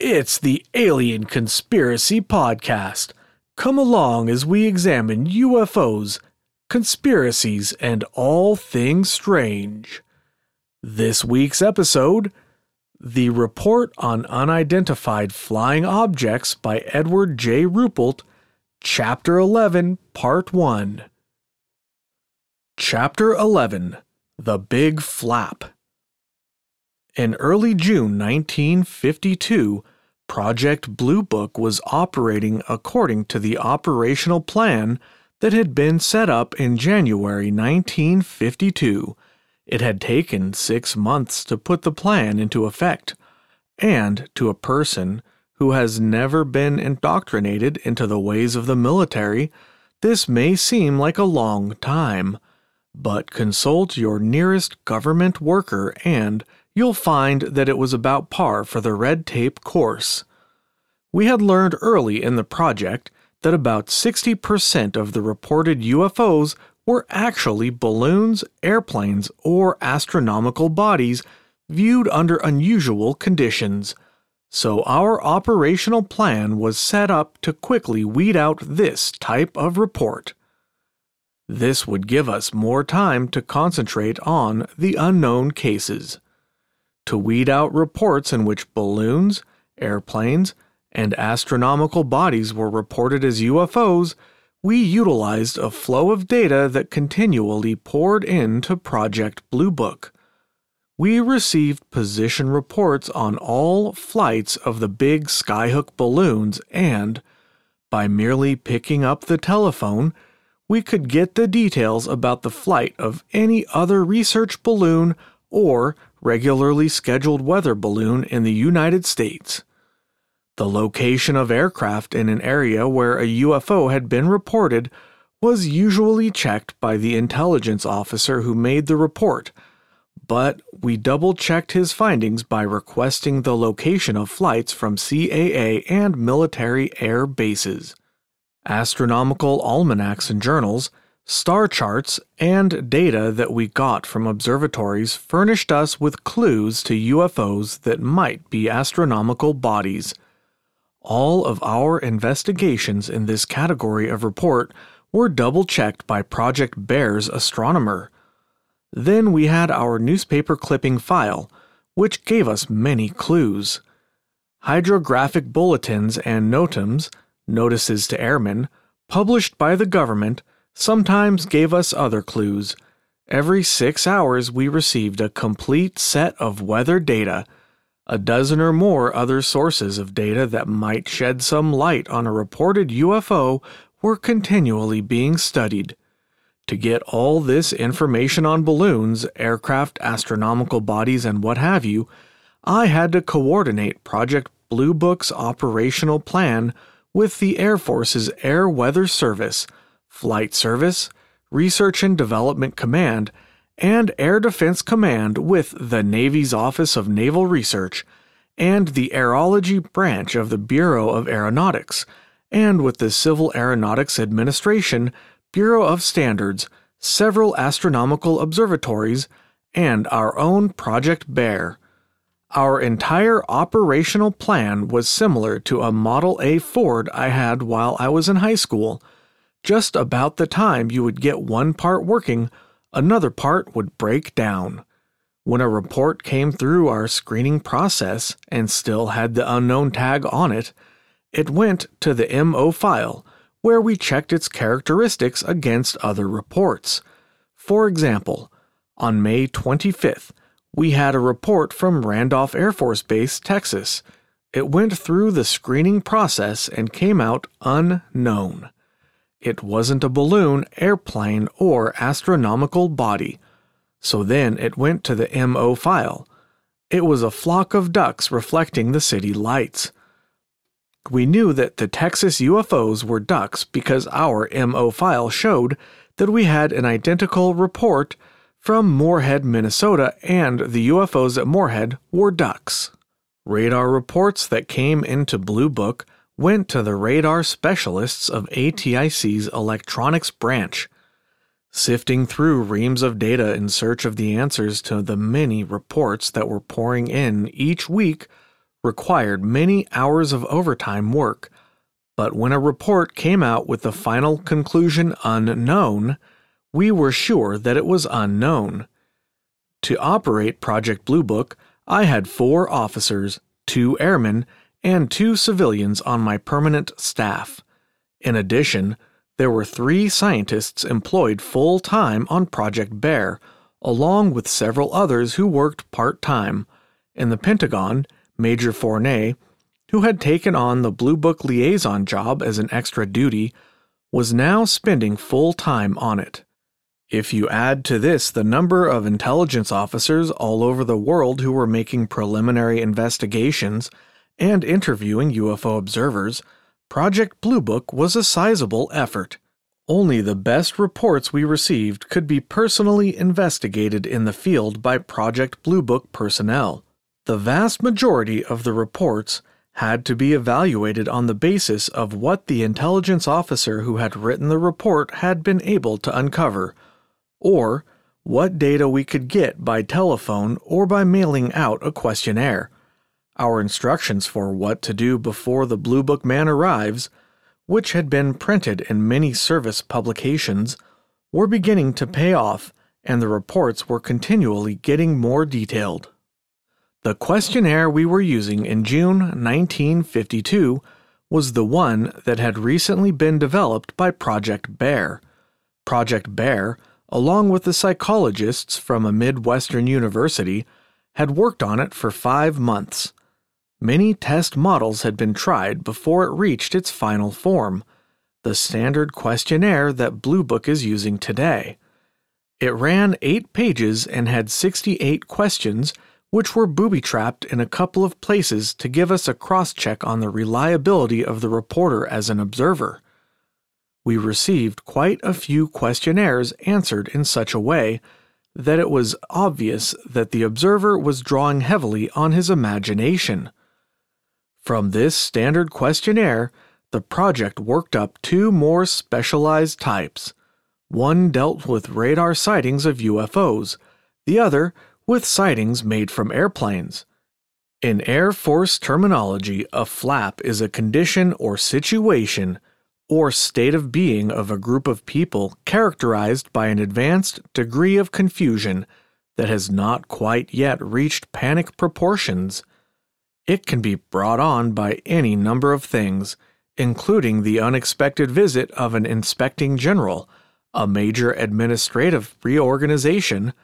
It's the Alien Conspiracy Podcast. Come along as we examine UFOs, conspiracies, and all things strange. This week's episode The Report on Unidentified Flying Objects by Edward J. Ruppelt, Chapter 11, Part 1. Chapter 11 The Big Flap. In early June 1952, Project Blue Book was operating according to the operational plan that had been set up in January 1952. It had taken six months to put the plan into effect, and to a person who has never been indoctrinated into the ways of the military, this may seem like a long time. But consult your nearest government worker and you'll find that it was about par for the red tape course. We had learned early in the project that about 60% of the reported UFOs were actually balloons, airplanes, or astronomical bodies viewed under unusual conditions. So our operational plan was set up to quickly weed out this type of report. This would give us more time to concentrate on the unknown cases to weed out reports in which balloons, airplanes, and astronomical bodies were reported as UFOs, we utilized a flow of data that continually poured into Project Blue Book. We received position reports on all flights of the big skyhook balloons, and, by merely picking up the telephone, we could get the details about the flight of any other research balloon or regularly scheduled weather balloon in the United States. The location of aircraft in an area where a UFO had been reported was usually checked by the intelligence officer who made the report, but we double checked his findings by requesting the location of flights from CAA and military air bases. Astronomical almanacs and journals Star charts and data that we got from observatories furnished us with clues to UFOs that might be astronomical bodies. All of our investigations in this category of report were double checked by Project Bear's astronomer. Then we had our newspaper clipping file, which gave us many clues. Hydrographic bulletins and notams, notices to airmen, published by the government sometimes gave us other clues. Every six hours, we received a complete set of weather data, a dozen or more other sources of data that might shed some light on a reported UFO were continually being studied. To get all this information on balloons, aircraft, astronomical bodies, and what have you, I had to coordinate Project Blue Book's operational plan with the Air Force's Air Weather Service Flight Service, Research and Development Command, and Air Defense Command with the Navy's Office of Naval Research and the Aerology Branch of the Bureau of Aeronautics, and with the Civil Aeronautics Administration, Bureau of Standards, several astronomical observatories, and our own Project Bear. Our entire operational plan was similar to a Model A Ford I had while I was in high school just about the time you would get one part working, another part would break down. When a report came through our screening process and still had the unknown tag on it, it went to the MO file where we checked its characteristics against other reports. For example, on May 25th, we had a report from Randolph Air Force Base, Texas. It went through the screening process and came out unknown. It wasn't a balloon, airplane, or astronomical body. So then it went to the MO file. It was a flock of ducks reflecting the city lights. We knew that the Texas UFOs were ducks because our MO file showed that we had an identical report from Moorhead, Minnesota, and the UFOs at Moorhead were ducks. Radar reports that came into Blue Book went to the radar specialists of ATIC's electronics branch, sifting through reams of data in search of the answers to the many reports that were pouring in each week. required many hours of overtime work, but when a report came out with the final conclusion unknown, we were sure that it was unknown. To operate Project Blue Book, I had four officers, two airmen, and two civilians on my permanent staff. In addition, there were three scientists employed full time on Project Bear, along with several others who worked part time. In the Pentagon, Major Fournet, who had taken on the Blue Book liaison job as an extra duty, was now spending full time on it. If you add to this the number of intelligence officers all over the world who were making preliminary investigations and interviewing UFO observers, Project Blue Book was a sizable effort. Only the best reports we received could be personally investigated in the field by Project Blue Book personnel. The vast majority of the reports had to be evaluated on the basis of what the intelligence officer who had written the report had been able to uncover or what data we could get by telephone or by mailing out a questionnaire. Our instructions for what to do before the Blue Book man arrives, which had been printed in many service publications, were beginning to pay off, and the reports were continually getting more detailed. The questionnaire we were using in June 1952 was the one that had recently been developed by Project Bear. Project Bear along with the psychologists from a Midwestern university, had worked on it for five months. Many test models had been tried before it reached its final form, the standard questionnaire that Blue Book is using today. It ran eight pages and had 68 questions, which were booby trapped in a couple of places to give us a cross check on the reliability of the reporter as an observer we received quite a few questionnaires answered in such a way that it was obvious that the observer was drawing heavily on his imagination. From this standard questionnaire, the project worked up two more specialized types. One dealt with radar sightings of UFOs, the other with sightings made from airplanes. In Air Force terminology, a flap is a condition or situation or state of being of a group of people characterized by an advanced degree of confusion that has not quite yet reached panic proportions. It can be brought on by any number of things, including the unexpected visit of an inspecting general, a major administrative reorganization,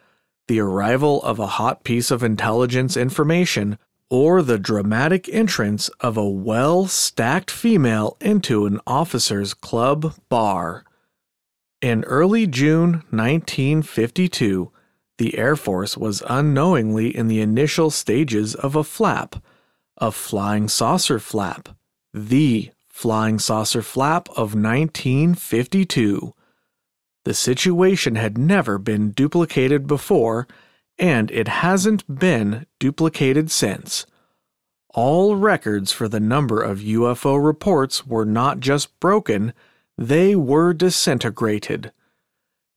the arrival of a hot piece of intelligence information or the dramatic entrance of a well stacked female into an officer's club bar. In early June 1952, the Air Force was unknowingly in the initial stages of a flap, a flying saucer flap, the flying saucer flap of 1952. The situation had never been duplicated before and it hasn't been duplicated since. All records for the number of UFO reports were not just broken, they were disintegrated.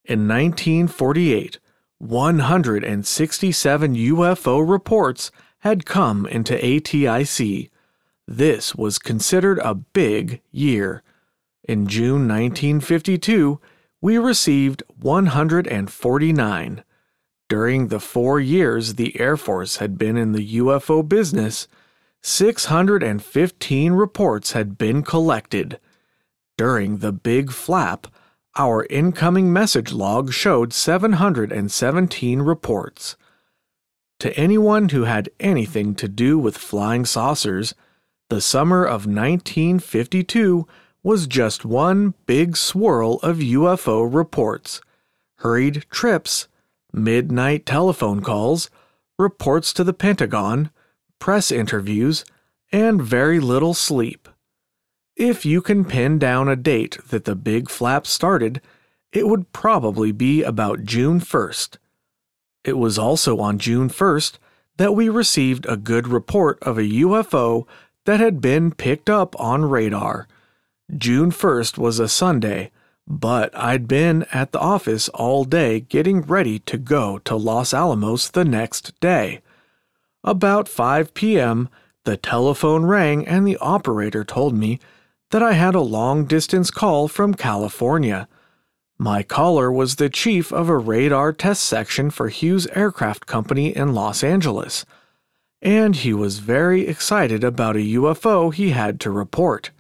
In 1948, 167 UFO reports had come into ATIC. This was considered a big year. In June 1952, we received 149. During the four years the Air Force had been in the UFO business, 615 reports had been collected. During the Big Flap, our incoming message log showed 717 reports. To anyone who had anything to do with flying saucers, the summer of 1952 was just one big swirl of UFO reports, hurried trips, midnight telephone calls, reports to the Pentagon, press interviews, and very little sleep. If you can pin down a date that the big flap started, it would probably be about June 1st. It was also on June 1st that we received a good report of a UFO that had been picked up on radar. June 1st was a Sunday, but I'd been at the office all day getting ready to go to Los Alamos the next day. About 5 p.m., The telephone rang, and the operator told me that I had a long distance call from California. My caller was the chief of a radar test section for Hughes Aircraft Company in Los Angeles, and he was very excited about a UFO he had to report.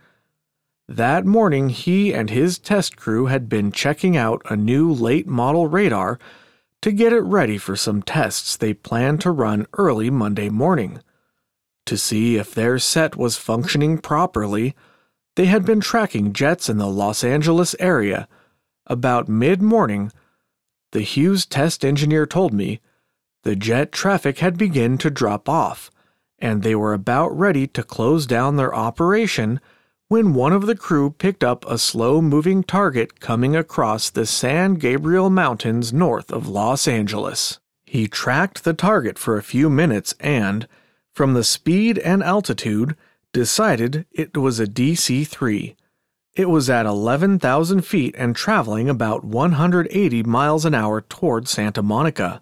That morning, he and his test crew had been checking out a new late model radar to get it ready for some tests they planned to run early Monday morning. To see if their set was functioning properly, they had been tracking jets in the Los Angeles area about mid morning, the Hughes test engineer told me the jet traffic had begun to drop off, and they were about ready to close down their operation when one of the crew picked up a slow moving target coming across the San Gabriel Mountains north of Los Angeles. He tracked the target for a few minutes and, from the speed and altitude, decided it was a DC 3 it was at 11,000 feet and traveling about 180 miles an hour toward Santa Monica.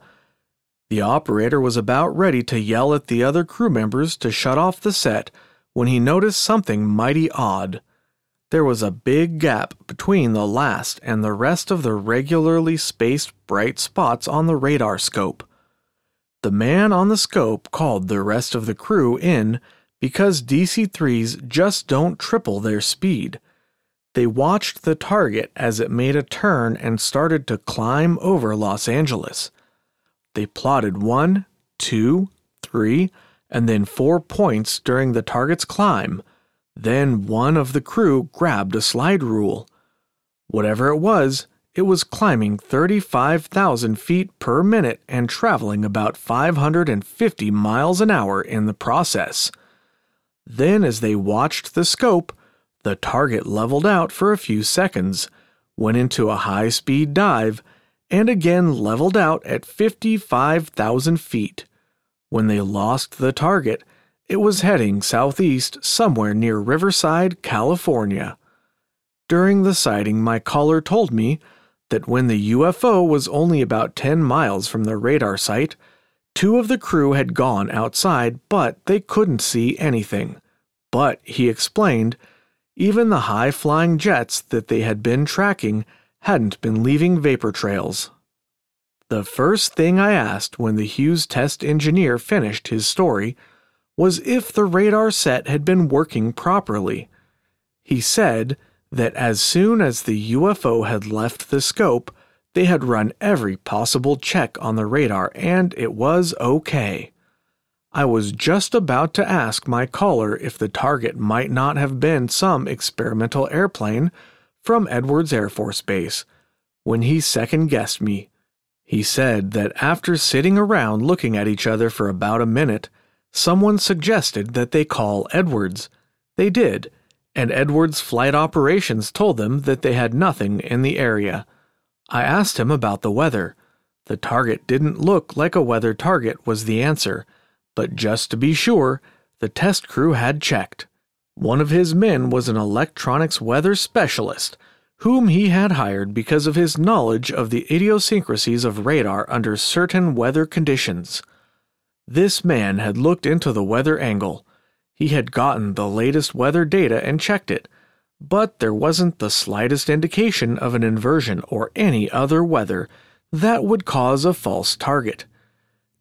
The operator was about ready to yell at the other crew members to shut off the set when he noticed something mighty odd. There was a big gap between the last and the rest of the regularly spaced bright spots on the radar scope. The man on the scope called the rest of the crew in because DC 3s just don't triple their speed. They watched the target as it made a turn and started to climb over Los Angeles. They plotted one, two, three, and then four points during the target's climb. Then one of the crew grabbed a slide rule. Whatever it was, it was climbing 35,000 feet per minute and traveling about 550 miles an hour in the process. Then, as they watched the scope, the target leveled out for a few seconds, went into a high speed dive, and again leveled out at 55,000 feet. When they lost the target, it was heading southeast somewhere near Riverside, California. During the sighting, my caller told me that when the UFO was only about 10 miles from the radar site, two of the crew had gone outside, but they couldn't see anything. But, he explained, even the high flying jets that they had been tracking hadn't been leaving vapor trails. The first thing I asked when the Hughes test engineer finished his story was if the radar set had been working properly. He said that as soon as the UFO had left the scope, they had run every possible check on the radar and it was okay. I was just about to ask my caller if the target might not have been some experimental airplane from Edwards Air Force Base when he second guessed me. He said that after sitting around looking at each other for about a minute, someone suggested that they call Edwards. They did, and Edwards Flight Operations told them that they had nothing in the area. I asked him about the weather. The target didn't look like a weather target, was the answer but just to be sure, the test crew had checked. One of his men was an electronics weather specialist, whom he had hired because of his knowledge of the idiosyncrasies of radar under certain weather conditions. This man had looked into the weather angle. He had gotten the latest weather data and checked it, but there wasn't the slightest indication of an inversion or any other weather that would cause a false target.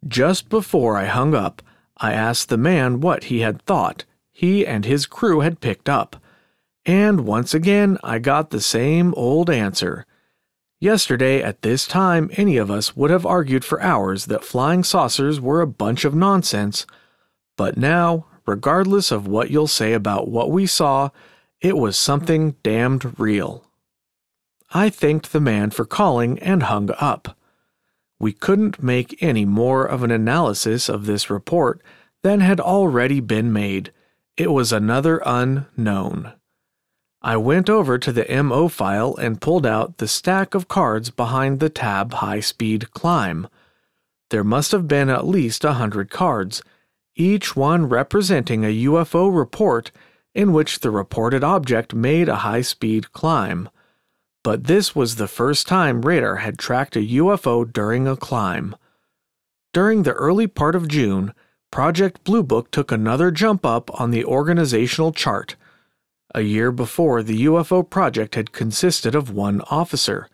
Just before I hung up, I asked the man what he had thought he and his crew had picked up, and once again I got the same old answer. Yesterday, at this time, any of us would have argued for hours that flying saucers were a bunch of nonsense, but now, regardless of what you'll say about what we saw, it was something damned real. I thanked the man for calling and hung up. We couldn't make any more of an analysis of this report than had already been made. It was another unknown. I went over to the MO file and pulled out the stack of cards behind the tab High Speed Climb. There must have been at least a hundred cards, each one representing a UFO report in which the reported object made a high speed climb but this was the first time radar had tracked a UFO during a climb. During the early part of June, Project Blue Book took another jump up on the organizational chart. A year before, the UFO project had consisted of one officer.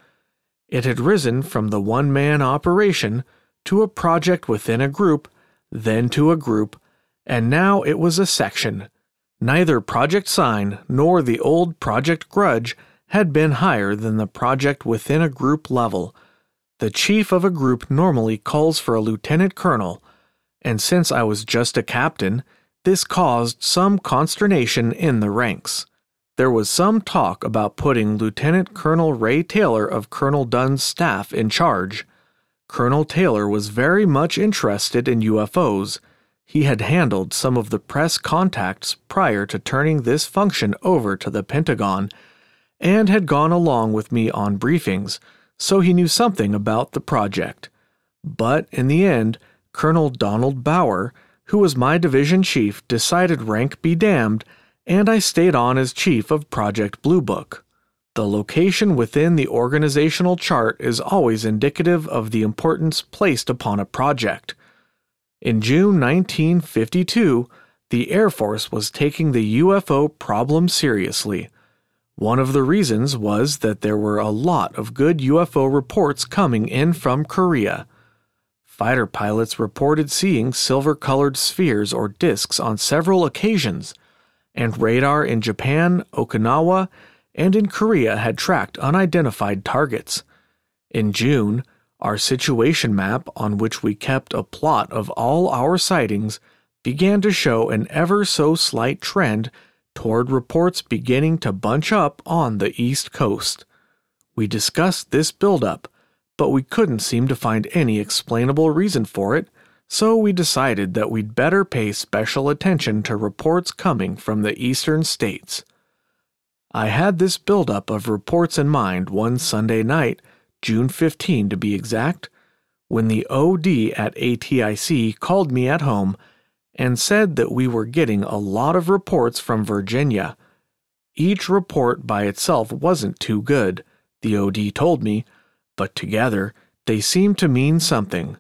It had risen from the one man operation to a project within a group, then to a group, and now it was a section. Neither Project Sign nor the old Project Grudge had been higher than the project within a group level. The chief of a group normally calls for a lieutenant colonel and since I was just a captain, this caused some consternation in the ranks. There was some talk about putting Lieutenant Colonel Ray Taylor of Colonel Dunn's staff in charge. Colonel Taylor was very much interested in UFOs. He had handled some of the press contacts prior to turning this function over to the Pentagon and had gone along with me on briefings, so he knew something about the project. But in the end, Colonel Donald Bauer, who was my division chief, decided rank be damned, and I stayed on as chief of Project Blue Book. The location within the organizational chart is always indicative of the importance placed upon a project. In June 1952, the Air Force was taking the UFO problem seriously. One of the reasons was that there were a lot of good UFO reports coming in from Korea. Fighter pilots reported seeing silver colored spheres or disks on several occasions, and radar in Japan, Okinawa, and in Korea had tracked unidentified targets. In June, our situation map, on which we kept a plot of all our sightings, began to show an ever so slight trend toward reports beginning to bunch up on the East Coast. We discussed this buildup but we couldn't seem to find any explainable reason for it, so we decided that we'd better pay special attention to reports coming from the eastern states. I had this buildup of reports in mind one Sunday night, June 15 to be exact, when the OD at ATIC called me at home and said that we were getting a lot of reports from Virginia. Each report by itself wasn't too good, the OD told me but together they seemed to mean something.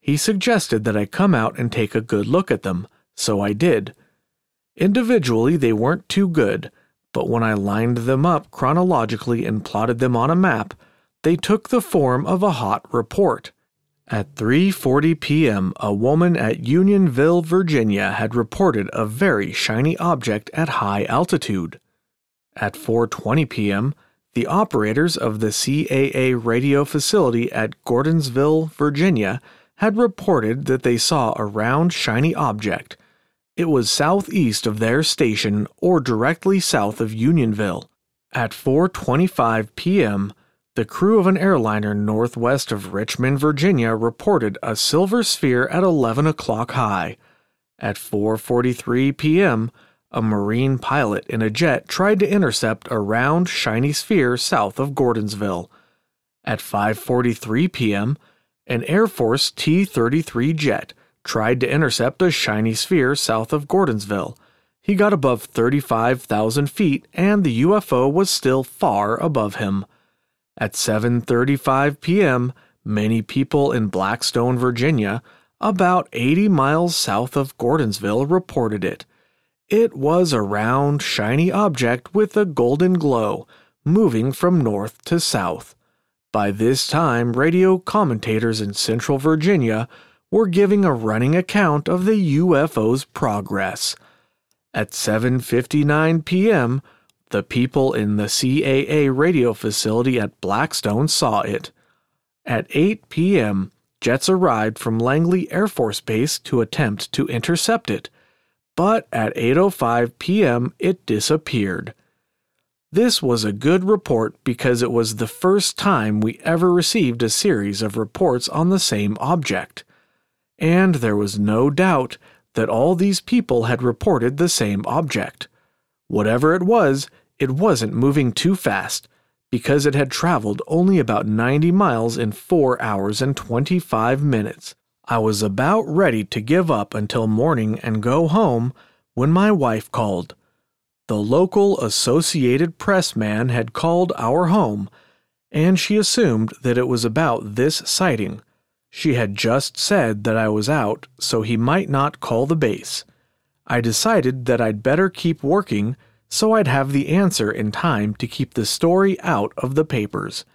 He suggested that I come out and take a good look at them, so I did. Individually, they weren't too good, but when I lined them up chronologically and plotted them on a map, they took the form of a hot report. At 3:40 p.m., a woman at Unionville, Virginia had reported a very shiny object at high altitude. At 4:20 p.m., the operators of the CAA radio facility at Gordonsville, Virginia, had reported that they saw a round, shiny object. It was southeast of their station or directly south of Unionville. At 4:25 p.m., the crew of an airliner northwest of Richmond, Virginia, reported a silver sphere at 11 o'clock high. At 4:43 p.m., a Marine pilot in a jet tried to intercept a round, shiny sphere south of Gordonsville. At 5:43 p.m., an Air Force T-33 jet tried to intercept a shiny sphere south of Gordonsville. He got above 35,000 feet and the UFO was still far above him. At 7:35 p.m., many people in Blackstone, Virginia, about 80 miles south of Gordonsville, reported it. It was a round, shiny object with a golden glow, moving from north to south. By this time, radio commentators in Central Virginia were giving a running account of the UFO's progress. At 7:59 p.m., the people in the CAA radio facility at Blackstone saw it. At 8 p.m., jets arrived from Langley Air Force Base to attempt to intercept it but at 8:05 p.m. it disappeared. This was a good report because it was the first time we ever received a series of reports on the same object. And there was no doubt that all these people had reported the same object. Whatever it was, it wasn't moving too fast because it had traveled only about 90 miles in 4 hours and 25 minutes. I was about ready to give up until morning and go home when my wife called. The local Associated Press man had called our home, and she assumed that it was about this sighting. She had just said that I was out, so he might not call the base. I decided that I'd better keep working so I'd have the answer in time to keep the story out of the papers.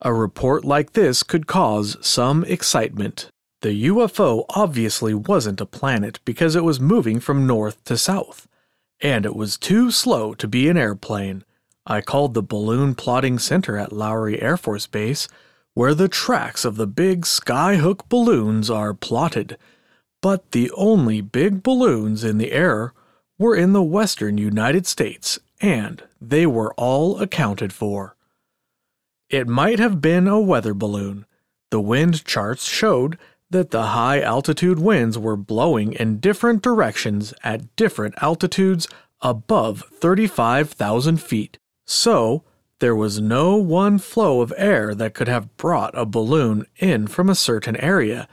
A report like this could cause some excitement. The UFO obviously wasn't a planet because it was moving from north to south, and it was too slow to be an airplane. I called the Balloon Plotting Center at Lowry Air Force Base, where the tracks of the big skyhook balloons are plotted. But the only big balloons in the air were in the western United States, and they were all accounted for. It might have been a weather balloon. The wind charts showed that the high altitude winds were blowing in different directions at different altitudes above 35,000 feet. So, there was no one flow of air that could have brought a balloon in from a certain area,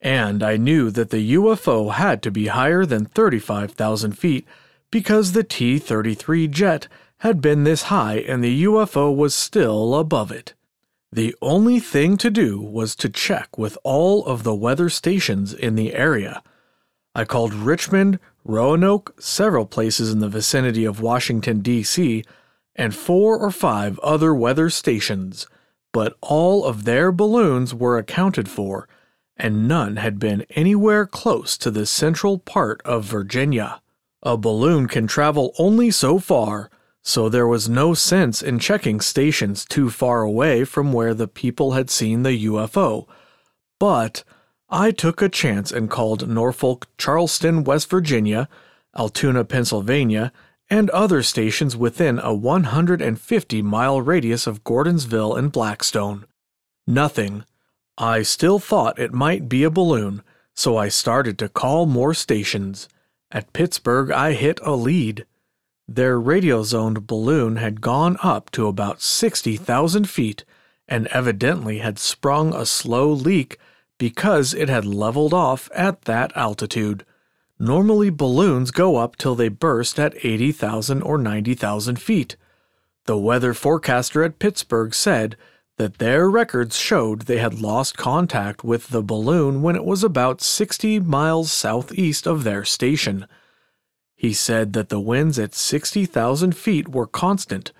and I knew that the UFO had to be higher than 35,000 feet because the T 33 jet had been this high and the UFO was still above it. The only thing to do was to check with all of the weather stations in the area. I called Richmond, Roanoke, several places in the vicinity of Washington, D.C., and four or five other weather stations, but all of their balloons were accounted for, and none had been anywhere close to the central part of Virginia. A balloon can travel only so far so there was no sense in checking stations too far away from where the people had seen the UFO. But I took a chance and called Norfolk, Charleston, West Virginia, Altoona, Pennsylvania, and other stations within a 150 mile radius of Gordonsville and Blackstone. Nothing. I still thought it might be a balloon, so I started to call more stations. At Pittsburgh, I hit a lead. Their radiosonde balloon had gone up to about 60,000 feet and evidently had sprung a slow leak because it had leveled off at that altitude. Normally, balloons go up till they burst at 80,000 or 90,000 feet. The weather forecaster at Pittsburgh said that their records showed they had lost contact with the balloon when it was about 60 miles southeast of their station. He said that the winds at 60,000 feet were constant,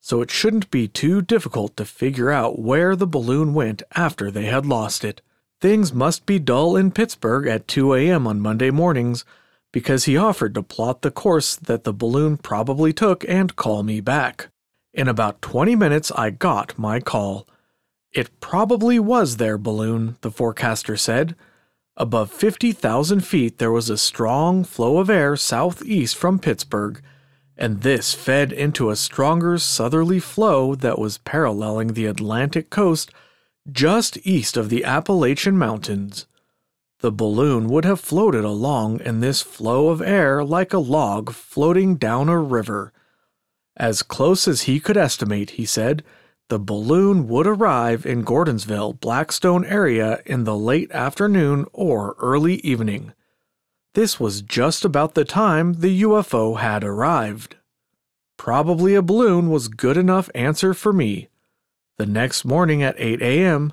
so it shouldn't be too difficult to figure out where the balloon went after they had lost it. Things must be dull in Pittsburgh at 2 a.m. on Monday mornings because he offered to plot the course that the balloon probably took and call me back. In about 20 minutes, I got my call. It probably was their balloon, the forecaster said. Above 50,000 feet, there was a strong flow of air southeast from Pittsburgh, and this fed into a stronger southerly flow that was paralleling the Atlantic coast just east of the Appalachian Mountains. The balloon would have floated along in this flow of air like a log floating down a river. As close as he could estimate, he said, the balloon would arrive in Gordonsville, Blackstone area in the late afternoon or early evening. This was just about the time the UFO had arrived. Probably a balloon was good enough answer for me. The next morning at 8 a.m.,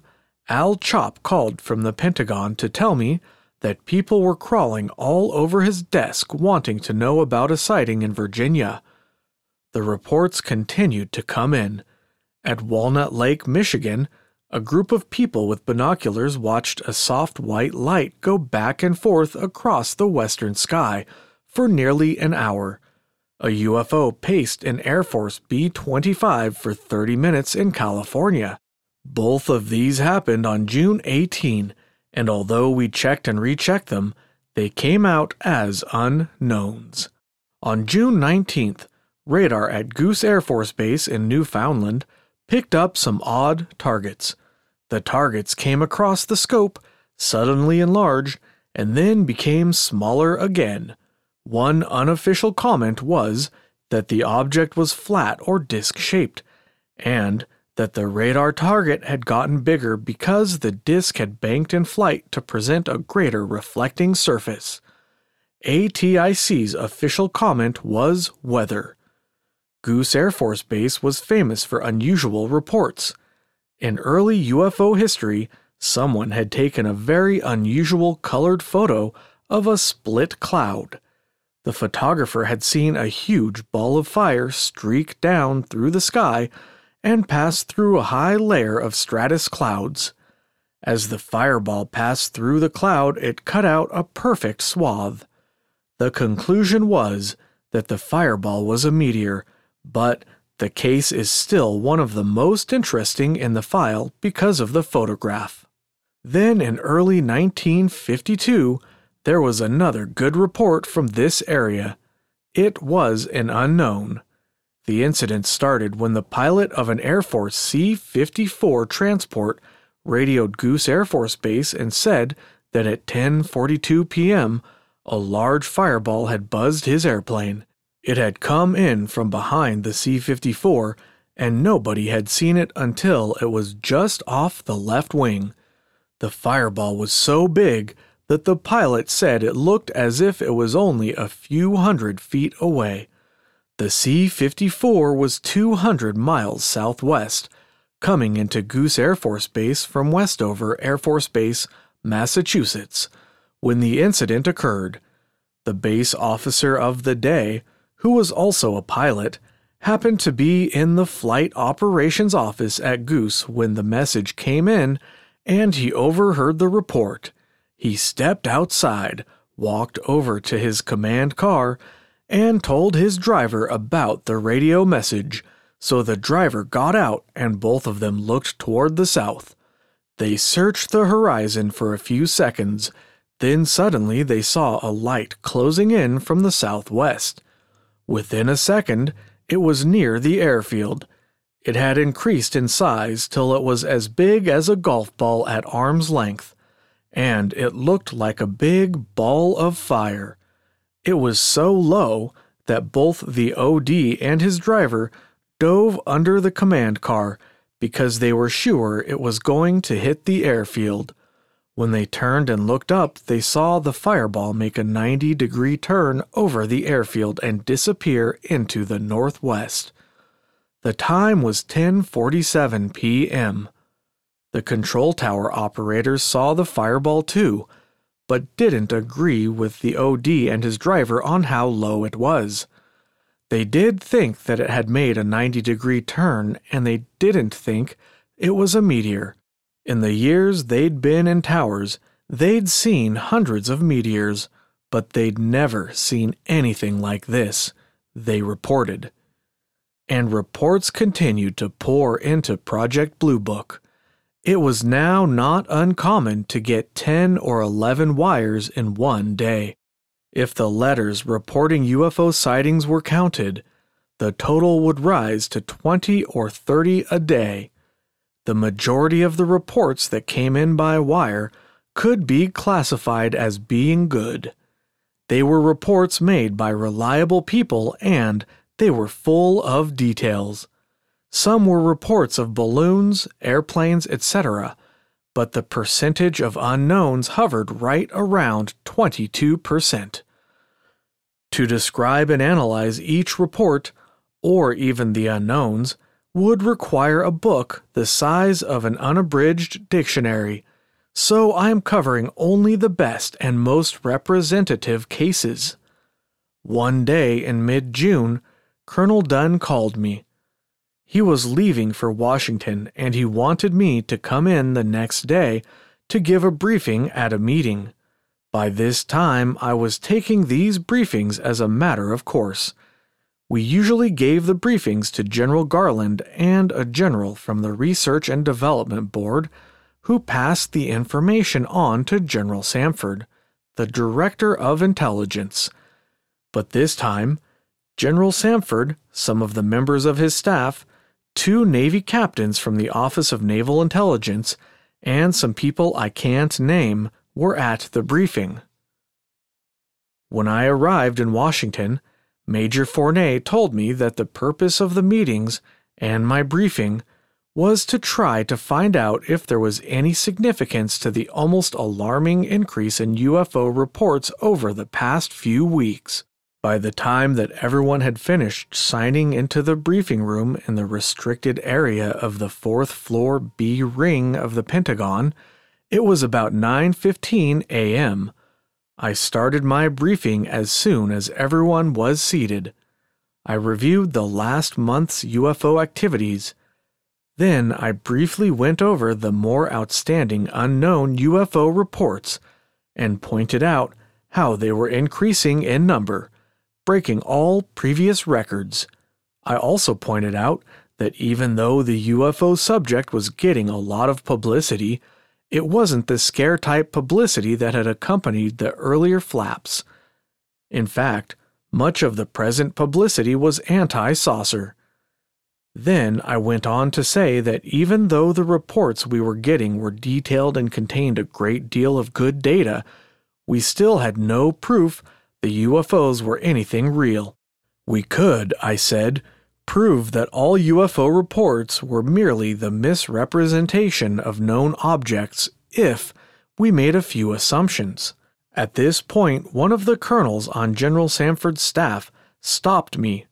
Al Chop called from the Pentagon to tell me that people were crawling all over his desk wanting to know about a sighting in Virginia. The reports continued to come in at Walnut Lake, Michigan, a group of people with binoculars watched a soft white light go back and forth across the western sky for nearly an hour. A UFO paced an Air Force B 25 for 30 minutes in California. Both of these happened on June 18, and although we checked and rechecked them, they came out as unknowns. On June 19th, radar at Goose Air Force Base in Newfoundland picked up some odd targets. The targets came across the scope, suddenly enlarged, and then became smaller again. One unofficial comment was that the object was flat or disc shaped, and that the radar target had gotten bigger because the disc had banked in flight to present a greater reflecting surface. ATIC's official comment was weather. Goose Air Force Base was famous for unusual reports. In early UFO history, someone had taken a very unusual colored photo of a split cloud. The photographer had seen a huge ball of fire streak down through the sky and pass through a high layer of stratus clouds. As the fireball passed through the cloud, it cut out a perfect swath. The conclusion was that the fireball was a meteor, but the case is still one of the most interesting in the file because of the photograph. Then in early 1952, there was another good report from this area. It was an unknown. The incident started when the pilot of an Air Force C 54 transport radioed Goose Air Force Base and said that at 10:42 p.m. a large fireball had buzzed his airplane. It had come in from behind the C 54, and nobody had seen it until it was just off the left wing. The fireball was so big that the pilot said it looked as if it was only a few hundred feet away. The C 54 was 200 miles southwest, coming into Goose Air Force Base from Westover Air Force Base, Massachusetts, when the incident occurred. The base officer of the day, who was also a pilot, happened to be in the flight operations office at Goose when the message came in, and he overheard the report. He stepped outside, walked over to his command car, and told his driver about the radio message. So the driver got out and both of them looked toward the south. They searched the horizon for a few seconds, then suddenly they saw a light closing in from the southwest. Within a second, it was near the airfield. It had increased in size till it was as big as a golf ball at arm's length, and it looked like a big ball of fire. It was so low that both the OD and his driver dove under the command car because they were sure it was going to hit the airfield. When they turned and looked up, they saw the fireball make a 90 degree turn over the airfield and disappear into the northwest. The time was 10:47 p.m. The control tower operators saw the fireball too, but didn't agree with the OD and his driver on how low it was. They did think that it had made a 90 degree turn, and they didn't think it was a meteor. In the years they'd been in towers, they'd seen hundreds of meteors, but they'd never seen anything like this, they reported. And reports continued to pour into Project Blue Book. It was now not uncommon to get 10 or 11 wires in one day. If the letters reporting UFO sightings were counted, the total would rise to 20 or 30 a day. The majority of the reports that came in by wire could be classified as being good. They were reports made by reliable people and they were full of details. Some were reports of balloons, airplanes, etc., but the percentage of unknowns hovered right around 22%. To describe and analyze each report, or even the unknowns, would require a book the size of an unabridged dictionary, so I am covering only the best and most representative cases. One day in mid June, Colonel Dunn called me. He was leaving for Washington and he wanted me to come in the next day to give a briefing at a meeting. By this time, I was taking these briefings as a matter of course we usually gave the briefings to General Garland and a general from the Research and Development Board, who passed the information on to General Samford, the Director of Intelligence. But this time, General Samford, some of the members of his staff, two Navy captains from the Office of Naval Intelligence, and some people I can't name were at the briefing. When I arrived in Washington, Major Fournet told me that the purpose of the meetings and my briefing was to try to find out if there was any significance to the almost alarming increase in UFO reports over the past few weeks. By the time that everyone had finished signing into the briefing room in the restricted area of the fourth floor B ring of the Pentagon, It was about 9:15 a.m. I started my briefing as soon as everyone was seated. I reviewed the last month's UFO activities. Then I briefly went over the more outstanding unknown UFO reports and pointed out how they were increasing in number, breaking all previous records. I also pointed out that even though the UFO subject was getting a lot of publicity, it wasn't the scare type publicity that had accompanied the earlier flaps. In fact, much of the present publicity was anti saucer. Then I went on to say that even though the reports we were getting were detailed and contained a great deal of good data, we still had no proof the UFOs were anything real. We could, I said, prove that all UFO reports were merely the misrepresentation of known objects if we made a few assumptions. At this point, one of the colonels on General Samford's staff stopped me.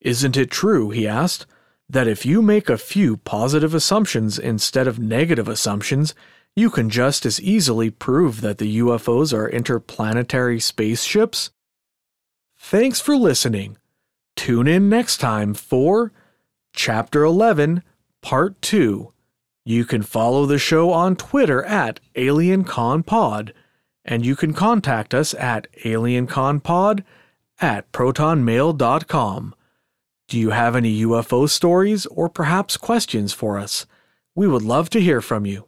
Isn't it true, he asked, that if you make a few positive assumptions instead of negative assumptions, you can just as easily prove that the UFOs are interplanetary spaceships? Thanks for listening. Tune in next time for Chapter 11, Part 2. You can follow the show on Twitter at AlienConPod, and you can contact us at AlienConPod at protonmail.com. Do you have any UFO stories or perhaps questions for us? We would love to hear from you.